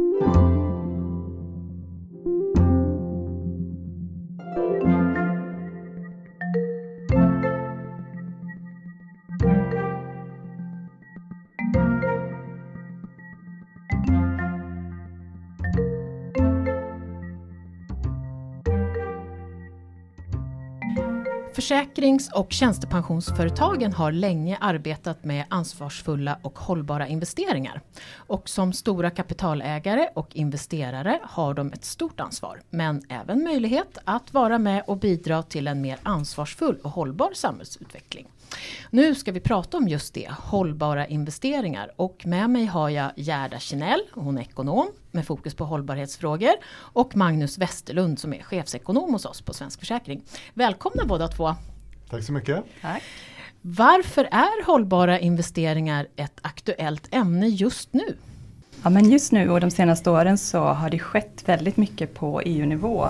Thank you. Försäkrings och tjänstepensionsföretagen har länge arbetat med ansvarsfulla och hållbara investeringar. Och som stora kapitalägare och investerare har de ett stort ansvar, men även möjlighet att vara med och bidra till en mer ansvarsfull och hållbar samhällsutveckling. Nu ska vi prata om just det, hållbara investeringar. Och med mig har jag Gerda Kinell, hon är ekonom med fokus på hållbarhetsfrågor. Och Magnus Westerlund som är chefsekonom hos oss på Svensk Försäkring. Välkomna båda två! Tack så mycket! Tack. Varför är hållbara investeringar ett aktuellt ämne just nu? Ja, men just nu och de senaste åren så har det skett väldigt mycket på EU-nivå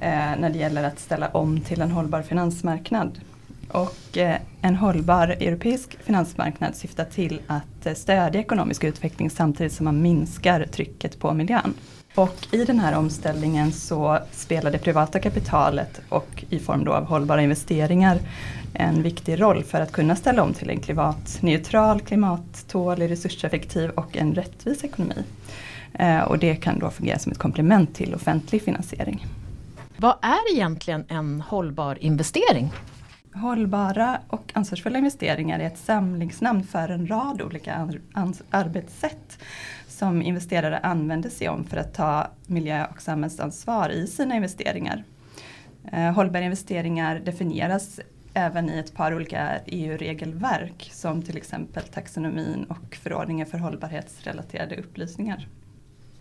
eh, när det gäller att ställa om till en hållbar finansmarknad. Och eh, en hållbar europeisk finansmarknad syftar till att eh, stödja ekonomisk utveckling samtidigt som man minskar trycket på miljön. Och i den här omställningen så spelar det privata kapitalet och i form då av hållbara investeringar en viktig roll för att kunna ställa om till en klimatneutral, klimattålig, resurseffektiv och en rättvis ekonomi. Eh, och det kan då fungera som ett komplement till offentlig finansiering. Vad är egentligen en hållbar investering? Hållbara och ansvarsfulla investeringar är ett samlingsnamn för en rad olika arbetssätt som investerare använder sig om för att ta miljö och samhällsansvar i sina investeringar. Eh, hållbara investeringar definieras även i ett par olika EU-regelverk som till exempel taxonomin och förordningen för hållbarhetsrelaterade upplysningar.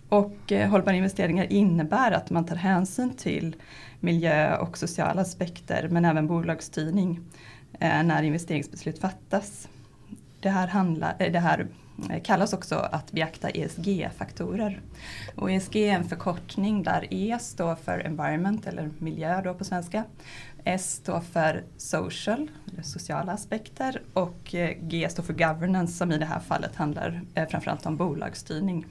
Och eh, hållbara investeringar innebär att man tar hänsyn till miljö och sociala aspekter men även bolagsstyrning eh, när investeringsbeslut fattas. Det här, handlar, eh, det här eh, kallas också att beakta ESG-faktorer. Och ESG är en förkortning där E står för environment eller miljö då på svenska. S står för social, eller sociala aspekter och eh, G står för governance som i det här fallet handlar eh, framförallt om bolagsstyrning.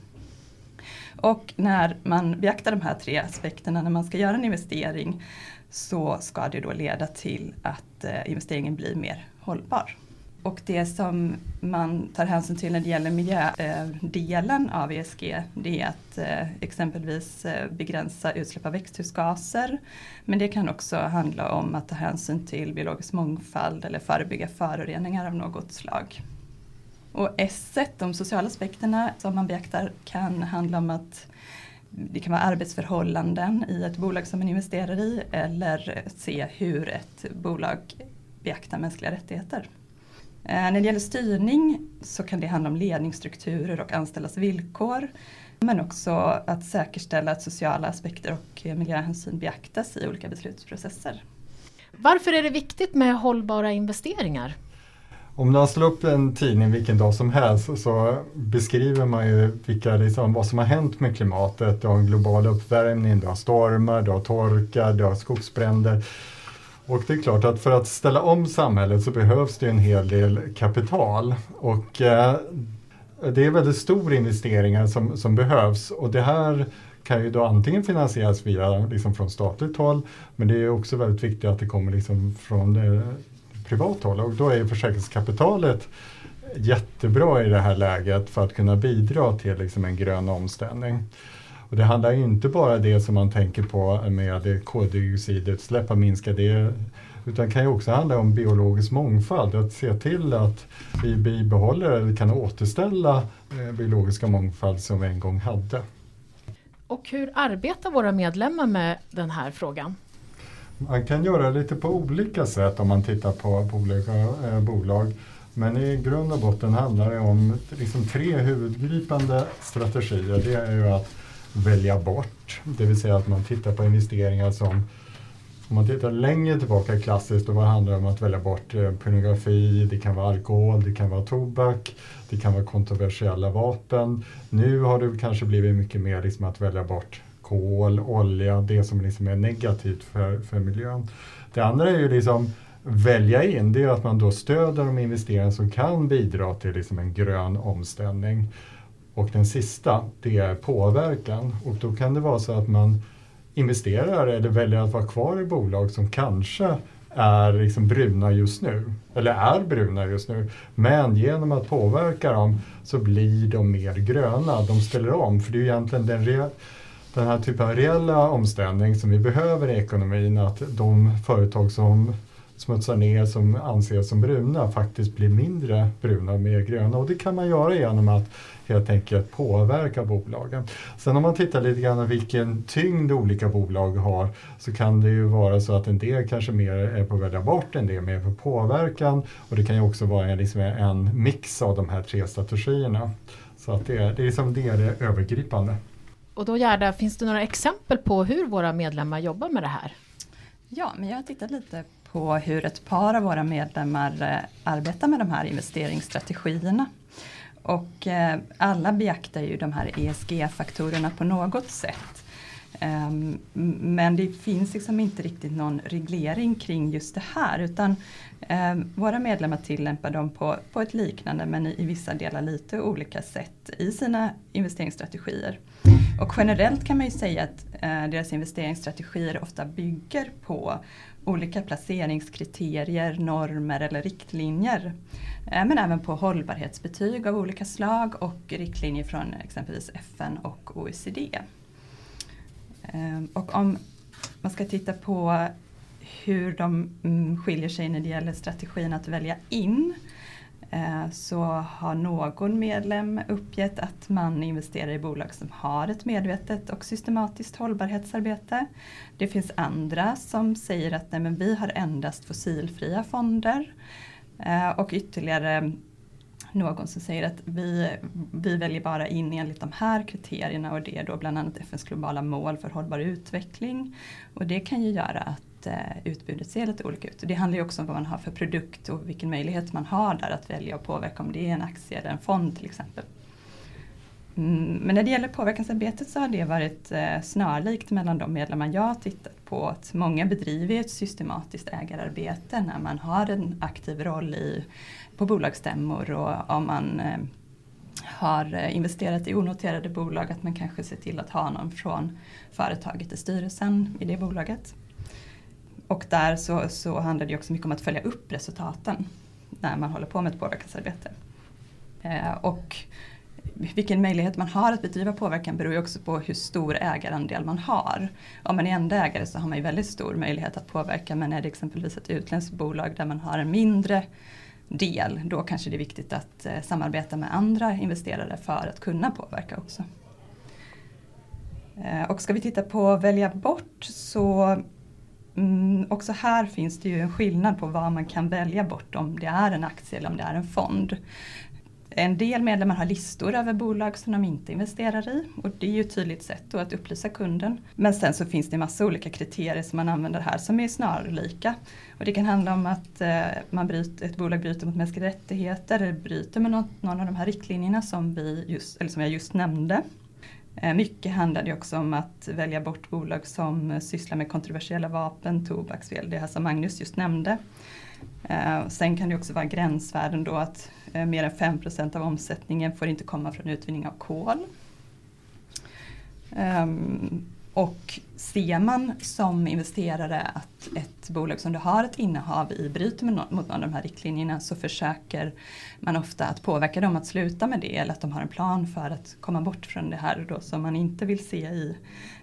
Och när man beaktar de här tre aspekterna när man ska göra en investering så ska det då leda till att eh, investeringen blir mer hållbar. Och det som man tar hänsyn till när det gäller miljödelen eh, av ESG det är att eh, exempelvis begränsa utsläpp av växthusgaser. Men det kan också handla om att ta hänsyn till biologisk mångfald eller förebygga föroreningar av något slag. Och S, de sociala aspekterna som man beaktar kan handla om att det kan vara arbetsförhållanden i ett bolag som man investerar i eller se hur ett bolag beaktar mänskliga rättigheter. Eh, när det gäller styrning så kan det handla om ledningsstrukturer och anställdas villkor. Men också att säkerställa att sociala aspekter och miljöhänsyn beaktas i olika beslutsprocesser. Varför är det viktigt med hållbara investeringar? Om man slår upp en tidning vilken dag som helst så beskriver man ju vilka, liksom, vad som har hänt med klimatet. Du har en global uppvärmning, du har stormar, du har torka, du har skogsbränder. Och det är klart att för att ställa om samhället så behövs det en hel del kapital. Och eh, det är väldigt stora investeringar som, som behövs och det här kan ju då antingen finansieras via liksom från statligt håll men det är också väldigt viktigt att det kommer liksom från eh, privat håll och då är försäkringskapitalet jättebra i det här läget för att kunna bidra till liksom en grön omställning. Och det handlar inte bara det som man tänker på med koldioxidutsläpp, att minska det, utan det kan ju också handla om biologisk mångfald, att se till att vi bibehåller eller kan återställa eh, biologiska mångfald som vi en gång hade. Och hur arbetar våra medlemmar med den här frågan? Man kan göra lite på olika sätt om man tittar på, på olika eh, bolag. Men i grund och botten handlar det om liksom tre huvudgripande strategier. Det är ju att välja bort, det vill säga att man tittar på investeringar som om man tittar längre tillbaka klassiskt, då handlar det om att välja bort eh, pornografi, det kan vara alkohol, det kan vara tobak, det kan vara kontroversiella vapen. Nu har det kanske blivit mycket mer liksom att välja bort kol, olja, det som liksom är negativt för, för miljön. Det andra är ju liksom välja in, det är att man då stöder de investeringar som kan bidra till liksom en grön omställning. Och den sista, det är påverkan. Och då kan det vara så att man investerar eller väljer att vara kvar i bolag som kanske är liksom bruna just nu, eller är bruna just nu. Men genom att påverka dem så blir de mer gröna, de ställer om. För det är ju egentligen den, den här typen av reella omställning som vi behöver i ekonomin, att de företag som smutsar ner som anses som bruna faktiskt blir mindre bruna och mer gröna. Och det kan man göra genom att helt enkelt påverka bolagen. Sen om man tittar lite grann vilken tyngd olika bolag har så kan det ju vara så att en del kanske mer är på att välja bort, en del mer på påverkan och det kan ju också vara en, liksom en mix av de här tre strategierna. Så att det, är, det, är liksom det, är det övergripande. Och då Gerda, finns det några exempel på hur våra medlemmar jobbar med det här? Ja, men jag har tittat lite på hur ett par av våra medlemmar eh, arbetar med de här investeringsstrategierna. Och eh, alla beaktar ju de här ESG-faktorerna på något sätt. Um, men det finns liksom inte riktigt någon reglering kring just det här utan um, våra medlemmar tillämpar dem på, på ett liknande men i, i, vissa delar lite olika sätt i sina investeringsstrategier. Och generellt kan man ju säga att eh, deras investeringsstrategier ofta bygger på olika placeringskriterier, normer eller riktlinjer. Eh, men även på hållbarhetsbetyg av olika slag och riktlinjer från exempelvis FN och OECD. Eh, och om man ska titta på hur de mm, skiljer sig när det gäller strategin att välja in Eh, Eh, så har någon medlem uppgett att man investerar i bolag som har ett medvetet och systematiskt hållbarhetsarbete. Det finns andra som säger att nej, men vi har endast fossilfria fonder. Eh, och ytterligare någon som säger att vi, vi väljer bara in enligt de här kriterierna och det är då bland annat FNs globala mål för hållbar utveckling. Och det kan ju göra att Eh, utbudet ser lite olika ut. Det handlar ju också om vad man har för produkt och vilken möjlighet man har där att välja och påverka om det är en aktie eller en fond till exempel. Mm, men när det gäller påverkansarbetet så har det varit eh, snarlikt mellan de medlemmar jag har tittat på. Att många bedriver ett systematiskt ägararbete när man har en aktiv roll i, på bolagsstämmor och om man eh, har investerat i onoterade bolag att man kanske ser till att ha någon från företaget i styrelsen i det bolaget. Och där så, så handlar det också mycket om att följa upp resultaten när man håller på med ett påverkansarbete. Eh, och vilken möjlighet man har att bedriva påverkan beror ju också på hur stor ägarandel man har. Om man är enda ägare så har man ju väldigt stor möjlighet att påverka men är det exempelvis ett utländskt bolag där man har en mindre del då kanske det är viktigt att eh, samarbeta med andra investerare för att kunna påverka också. Eh, och ska vi titta på välja bort så Mm, också här finns det ju en skillnad på vad man kan välja bort om det är en aktie eller om det är en fond. En del medlemmar har listor över bolag som de inte investerar i och det är ju ett tydligt sätt att upplysa kunden. Men sen så finns det massa olika kriterier som man använder här som är snarlika. Och det kan handla om att eh, man bryter, ett bolag bryter mot mänskliga rättigheter eller bryter med någon, någon av de här riktlinjerna som, vi just, eller som jag just nämnde. Eh, mycket handlade också om att välja bort bolag som eh, sysslar med kontroversiella vapen, tobaksfel, det här som Magnus just nämnde. Eh, sen kan det också vara gränsvärden då att mer än 5% av omsättningen får inte komma från utvinning av kol. Ehm, och ser man som investerare att ett bolag som du har ett innehav i bryter mot någon av de här riktlinjerna så försöker man ofta att påverka dem att sluta med det eller att de har en plan för att komma bort från det här då som man inte vill se i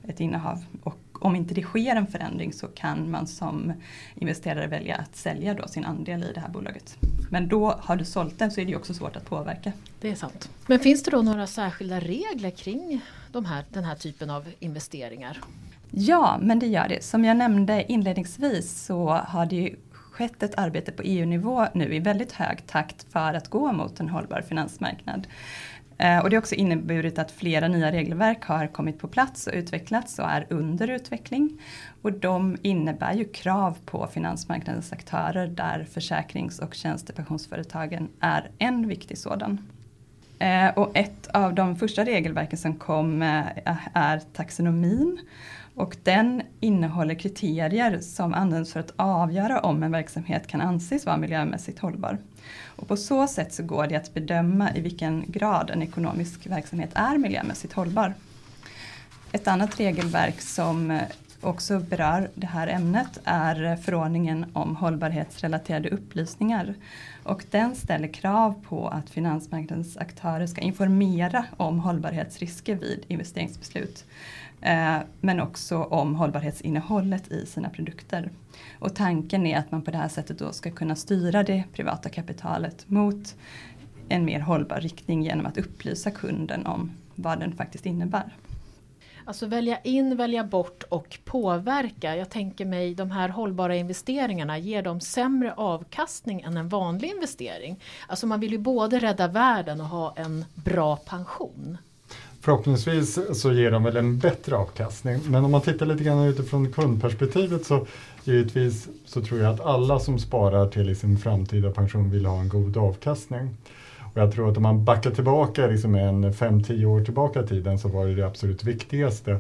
ett innehav. Och om inte det sker en förändring så kan man som investerare välja att sälja då sin andel i det här bolaget. Men då har du sålt den så är det också svårt att påverka. Det är sant. Men finns det då några särskilda regler kring de här, den här typen av investeringar? Ja, men det gör det. Som jag nämnde inledningsvis så har det ju skett ett arbete på EU-nivå nu i väldigt hög takt för att gå mot en hållbar finansmarknad. Eh, och det har också inneburit att flera nya regelverk har kommit på plats och utvecklats och är under utveckling. Och de innebär ju krav på finansmarknadens aktörer där försäkrings och tjänstepensionsföretagen är en viktig sådan. Eh, och ett av de första regelverken som kom eh, är taxonomin. Och den innehåller kriterier som används för att avgöra om en verksamhet kan anses vara miljömässigt hållbar. Och på så sätt så går det att bedöma i vilken grad en ekonomisk verksamhet är miljömässigt hållbar. Ett annat regelverk som eh, också berör det här ämnet är förordningen om hållbarhetsrelaterade upplysningar. Och den ställer krav på att finansmarknadens aktörer ska informera om hållbarhetsrisker vid investeringsbeslut. Eh, men också om hållbarhetsinnehållet i sina produkter. Och tanken är att man på det här sättet då ska kunna styra det privata kapitalet mot en mer hållbar riktning genom att upplysa kunden om vad den faktiskt innebär. Alltså välja in, välja bort och påverka. Jag tänker mig de här hållbara investeringarna, ger de sämre avkastning än en vanlig investering? Alltså man vill ju både rädda världen och ha en bra pension. Förhoppningsvis så ger de väl en bättre avkastning. Men om man tittar lite grann utifrån kundperspektivet så givetvis så tror jag att alla som sparar till sin framtida pension vill ha en god avkastning. Och jag tror att om man backar tillbaka liksom en 5-10 år tillbaka i tiden så var det det absolut viktigaste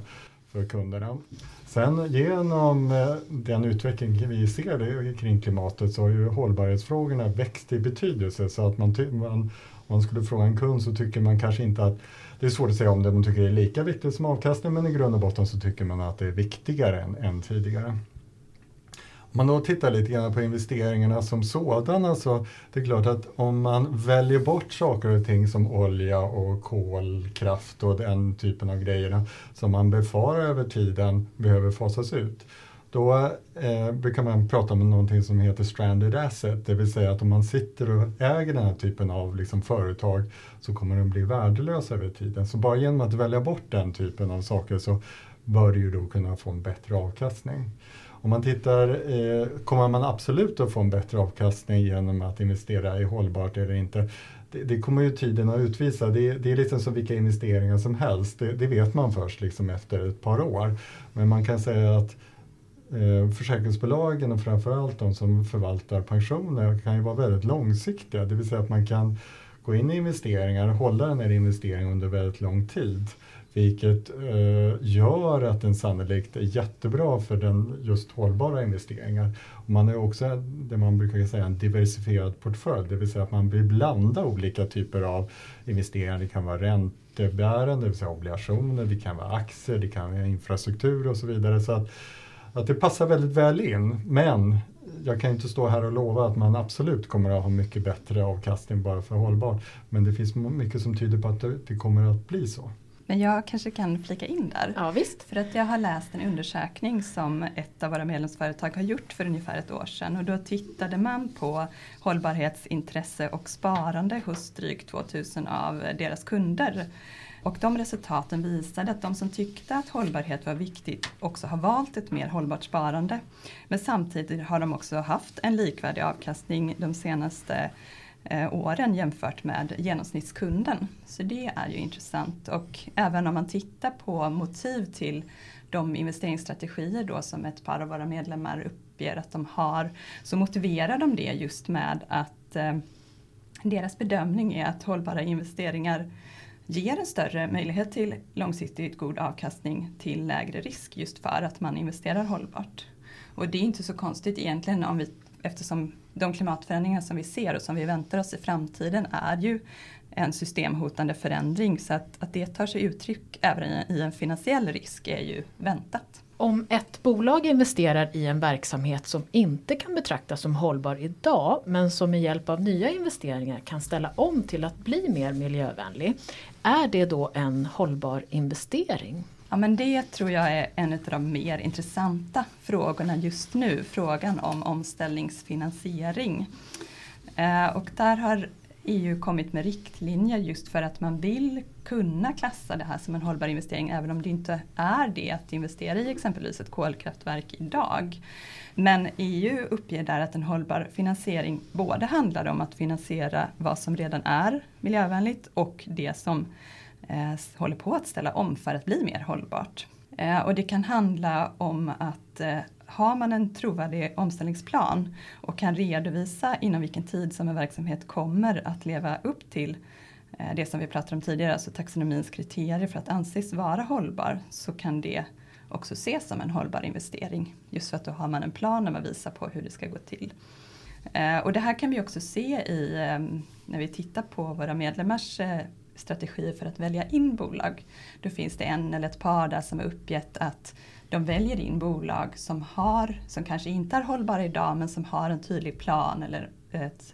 för kunderna. Sen genom eh, den utveckling vi ser kring klimatet så har ju hållbarhetsfrågorna växt i betydelse så att man, man om man skulle fråga en kund så tycker man kanske inte att det är svårt att säga om de tycker det är lika viktigt som avkastning men i grund och botten så tycker man att det är viktigare än, än tidigare. Man då tittar lite grann på investeringarna som sådana så det är klart att om man väljer bort saker och ting som olja och kolkraft och den typen av grejerna som man befarar över tiden behöver fasas ut. Då eh, brukar man prata om någonting som heter stranded asset, det vill säga att om man sitter och äger den här typen av liksom, företag så kommer de bli värdelösa över tiden. Så bara genom att välja bort den typen av saker så bör du ju då kunna få en bättre avkastning. Om man tittar, eh, kommer man absolut att få en bättre avkastning genom att investera i hållbart eller inte? Det, det kommer ju tiden att utvisa. Det, det är liksom som vilka investeringar som helst. Det, det, vet man först liksom efter ett par år. Men man kan säga att eh, försäkringsbolagen och framförallt de som förvaltar pensioner kan ju vara väldigt långsiktiga. Det vill säga att man kan gå in i investeringar och hålla den här investeringen under väldigt lång tid. Vilket eh, gör att den sannolikt är jättebra för den just hållbara investeringar. Och man har också det man brukar säga en diversifierad portfölj, det vill säga att man vill blanda olika typer av investeringar. Det kan vara räntebärande, det vill säga obligationer, det kan vara aktier, det kan vara infrastruktur och så vidare. Så att, att det passar väldigt väl in. Men jag kan inte stå här och lova att man absolut kommer att ha mycket bättre avkastning bara för hållbart. Men det finns mycket som tyder på att det kommer att bli så. Men jag kanske kan flika in där. Ja, visst. För att jag har läst en undersökning som ett av våra medlemsföretag har gjort för ungefär ett år sedan. Och då tittade man på hållbarhetsintresse och sparande hos drygt 2000 av deras kunder. Och de resultaten visade att de som tyckte att hållbarhet var viktigt också har valt ett mer hållbart sparande. Men samtidigt har de också haft en likvärdig avkastning de senaste Eh, åren jämfört med genomsnittskunden. Så det är ju intressant och även om man tittar på motiv till de investeringsstrategier då som ett par av våra medlemmar uppger att de har så motiverar de det just med att eh, deras bedömning är att hållbara investeringar ger en större möjlighet till långsiktigt god avkastning till lägre risk just för att man investerar hållbart. Och det är inte så konstigt egentligen om vi, eftersom de klimatförändringar som vi ser och som vi väntar oss i framtiden är ju en systemhotande förändring så att, att det tar sig uttryck även i en finansiell risk är ju väntat. Om ett bolag investerar i en verksamhet som inte kan betraktas som hållbar idag men som med hjälp av nya investeringar kan ställa om till att bli mer miljövänlig. Är det då en hållbar investering? Ja, men det tror jag är en av de mer intressanta frågorna just nu. Frågan om omställningsfinansiering. Eh, och där har EU kommit med riktlinjer just för att man vill kunna klassa det här som en hållbar investering även om det inte är det att investera i exempelvis ett kolkraftverk idag. Men EU uppger där att en hållbar finansiering både handlar om att finansiera vad som redan är miljövänligt och det som Eh, håller på att ställa om för att bli mer hållbart. Eh, och det kan handla om att eh, har man en trovärdig omställningsplan och kan redovisa inom vilken tid som en verksamhet kommer att leva upp till eh, det som vi pratade om tidigare, alltså taxonomins kriterier för att anses vara hållbar, så kan det också ses som en hållbar investering. Just för att då har man en plan där man visar på hur det ska gå till. Eh, och det här kan vi också se i eh, när vi tittar på våra medlemmars strategier för att välja in bolag. Då finns det en eller ett par där som har uppgett att de väljer in bolag som, har, som kanske inte är hållbara idag men som har en tydlig plan eller ett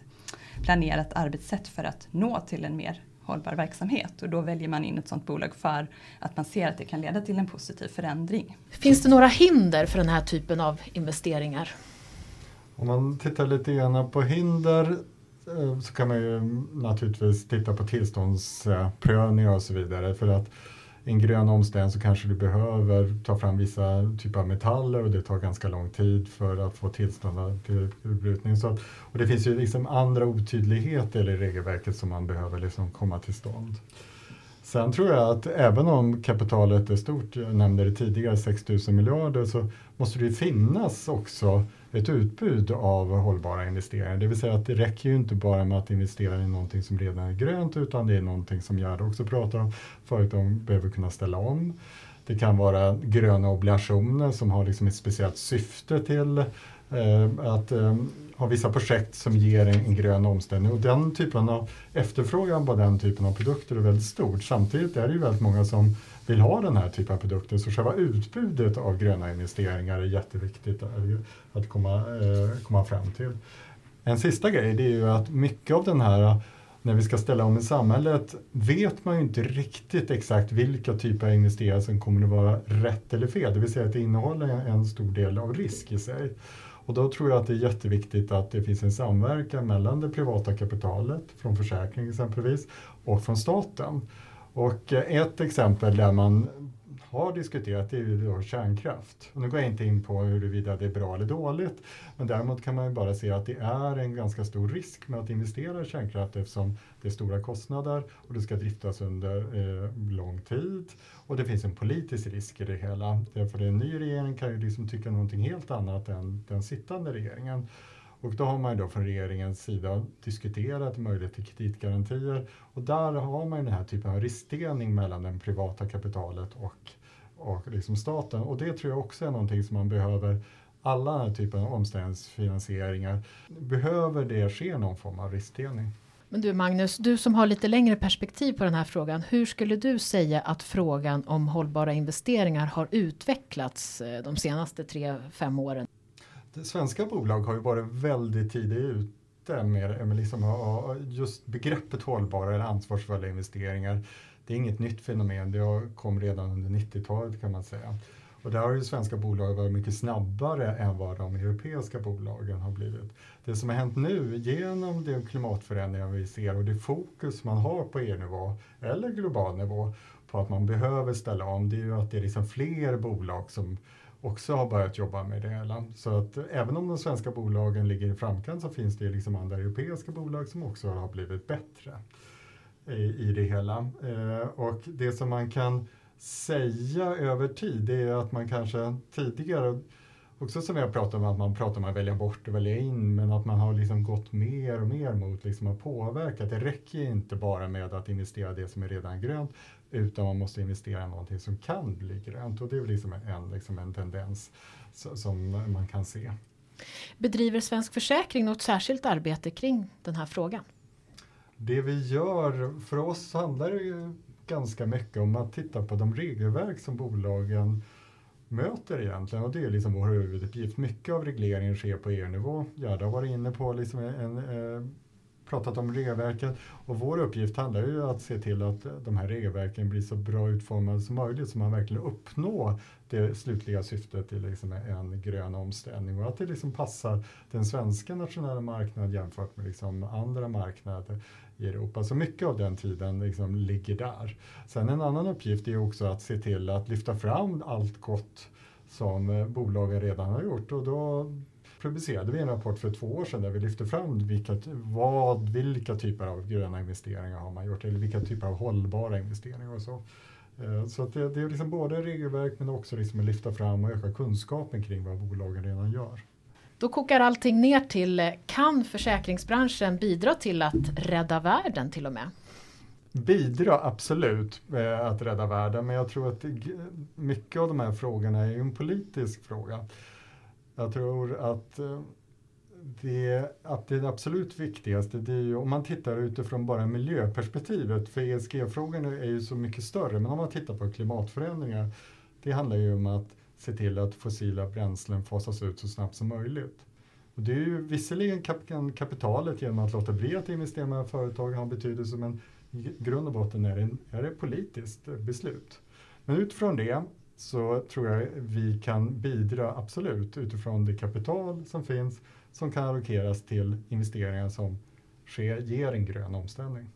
planerat arbetssätt för att nå till en mer hållbar verksamhet. Och då väljer man in ett sådant bolag för att man ser att det kan leda till en positiv förändring. Finns det några hinder för den här typen av investeringar? Om man tittar lite grann på hinder Eh, så kan man ju naturligtvis titta på tillståndsprövningar och så vidare. För att i en grön omställning så kanske du behöver ta fram vissa typer av metaller och det tar ganska lång tid för att få tillstånd till utbrytning. Så att, och det finns ju liksom andra otydligheter i regelverket som man behöver liksom komma till stånd. Sen tror jag att även om kapitalet är stort, jag nämnde det tidigare, 6 000 miljarder, så måste det finnas också ett utbud av hållbara investeringar. Det vill säga att det räcker ju inte bara med att investera i någonting som redan är grönt utan det är någonting som Gerd också pratar om. Företag behöver kunna ställa om. Det kan vara gröna obligationer som har liksom ett speciellt syfte till eh, att eh, ha vissa projekt som ger en, en, grön omställning. Och den typen av efterfrågan på den typen av produkter är väldigt stort. Samtidigt är det ju väldigt många som vill ha den här typen av produkter. Så själva utbudet av gröna investeringar är jätteviktigt att komma, eh, komma fram till. En sista grej det är ju att mycket av den här när vi ska ställa om i samhället vet man ju inte riktigt exakt vilka typer av investeringar som kommer att vara rätt eller fel. Det vill säga att det innehåller en stor del av risk i sig. Och då tror jag att det är jätteviktigt att det finns en samverkan mellan det privata kapitalet, från försäkring exempelvis, och från staten. Och eh, ett exempel där man har diskuterat är ju då kärnkraft. Och nu går jag inte in på huruvida det är bra eller dåligt, men däremot kan man ju bara se att det är en ganska stor risk med att investera i kärnkraft eftersom det är stora kostnader och det ska driftas under eh, lång tid. Och det finns en politisk risk i det hela. Därför en ny regering kan ju liksom tycka någonting helt annat än den sittande regeringen. Och då har man då från regeringens sida diskuterat möjlighet till kreditgarantier och där har man den här typen av riskdelning mellan det privata kapitalet och, och liksom staten. Och det tror jag också är någonting som man behöver alla den här typen av omställningsfinansieringar, behöver det ske någon form av riskdelning. Men du Magnus, du som har lite längre perspektiv på den här frågan. Hur skulle du säga att frågan om hållbara investeringar har utvecklats eh, de senaste tre, fem åren? Svenska bolag har ju varit väldigt tidigt ute med, liksom, just begreppet hållbara eller ansvarsfulla investeringar. Det är inget nytt fenomen, det kom redan under 90-talet kan man säga. Och där har ju svenska bolag varit mycket snabbare än vad de europeiska bolagen har blivit. Det som har hänt nu genom de klimatförändringar vi ser och det fokus man har på EU-nivå eller global nivå på att man behöver ställa om, det är ju att det är liksom fler bolag som också har börjat jobba med det hela. Så att även om de svenska bolagen ligger i framkant så finns det liksom andra europeiska bolag som också har blivit bättre i, i det hela. Eh, och det som man kan säga över tid det är att man kanske tidigare också som vi har pratat om, att man pratar om att välja bort och välja in, men att man har liksom gått mer och mer mot liksom att påverka. Det räcker inte bara med att investera det som är redan grönt, utan man måste investera i någonting som kan bli grönt och det är liksom en, liksom en tendens som man kan se. Bedriver Svensk Försäkring något särskilt arbete kring den här frågan? Det vi gör, för oss handlar det ju ganska mycket om att titta på de regelverk som bolagen möter egentligen och det är liksom vår huvuduppgift. Mycket av regleringen sker på EU-nivå. Gerda har varit inne på liksom en, en eh, pratat om regelverket och vår uppgift handlar ju att se till att de här regelverken blir så bra utformade som möjligt så man verkligen uppnår det slutliga syftet till liksom en grön omställning och att det liksom passar den svenska nationella marknaden jämfört med liksom andra marknader i Europa. Så mycket av den tiden liksom ligger där. Sen en annan uppgift är också att se till att lyfta fram allt gott som bolagen redan har gjort och då publicerade vi en rapport för två år sedan där vi lyfte fram vilka, vad, vilka typer av gröna investeringar har man gjort eller vilka typer av hållbara investeringar och så. Eh, så det, det, är liksom både regelverk men också liksom att lyfta fram och öka kunskapen kring vad bolagen redan gör. Då kokar allting ner till, kan försäkringsbranschen bidra till att rädda världen till och med? bidra absolut med att rädda världen men jag tror att mycket av de här frågorna är en politisk fråga. Jag tror att eh, det, att det absolut viktigaste, det är ju om man tittar utifrån bara miljöperspektivet, för ESG-frågan är ju så mycket större, men om man tittar på klimatförändringar, det handlar ju om att se till att fossila bränslen fasas ut så snabbt som möjligt. Och det är ju visserligen kap kapitalet genom att låta bli att investera med företag har betydelse, men i grund och botten är det, är det politiskt beslut. Men utifrån det så tror jag vi kan bidra absolut utifrån det kapital som finns som kan allokeras till investeringar som sker, ger en grön omställning.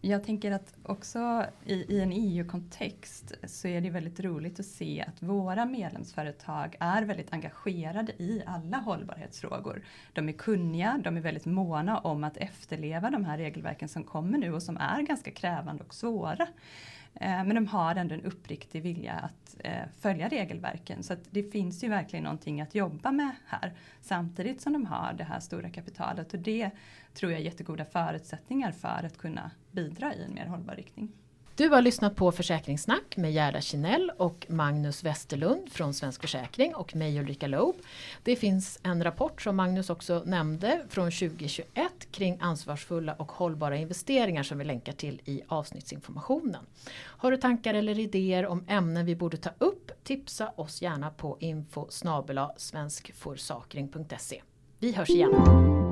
Jag tänker att också i, i, en EU-kontext så är det väldigt roligt att se att våra medlemsföretag är väldigt engagerade i alla hållbarhetsfrågor. De är kunniga, de är väldigt måna om att efterleva de här regelverken som kommer nu och som är ganska krävande och svåra. Eh, men de har ändå en uppriktig vilja att eh, följa regelverken. Så det finns ju verkligen någonting att jobba med här. Samtidigt som de har det här stora kapitalet. Och det tror jag är jättegoda förutsättningar för att kunna bidra i en mer hållbar riktning. Du har lyssnat på Försäkringssnack med Gerda Kinell och Magnus Westerlund från Svensk Försäkring och mig Ulrika Loob. Det finns en rapport som Magnus också nämnde från 2021 kring ansvarsfulla och hållbara investeringar som vi länkar till i avsnittsinformationen. Har du tankar eller idéer om ämnen vi borde ta upp? Tipsa oss gärna på info svenskforsakring.se. Vi hörs igen!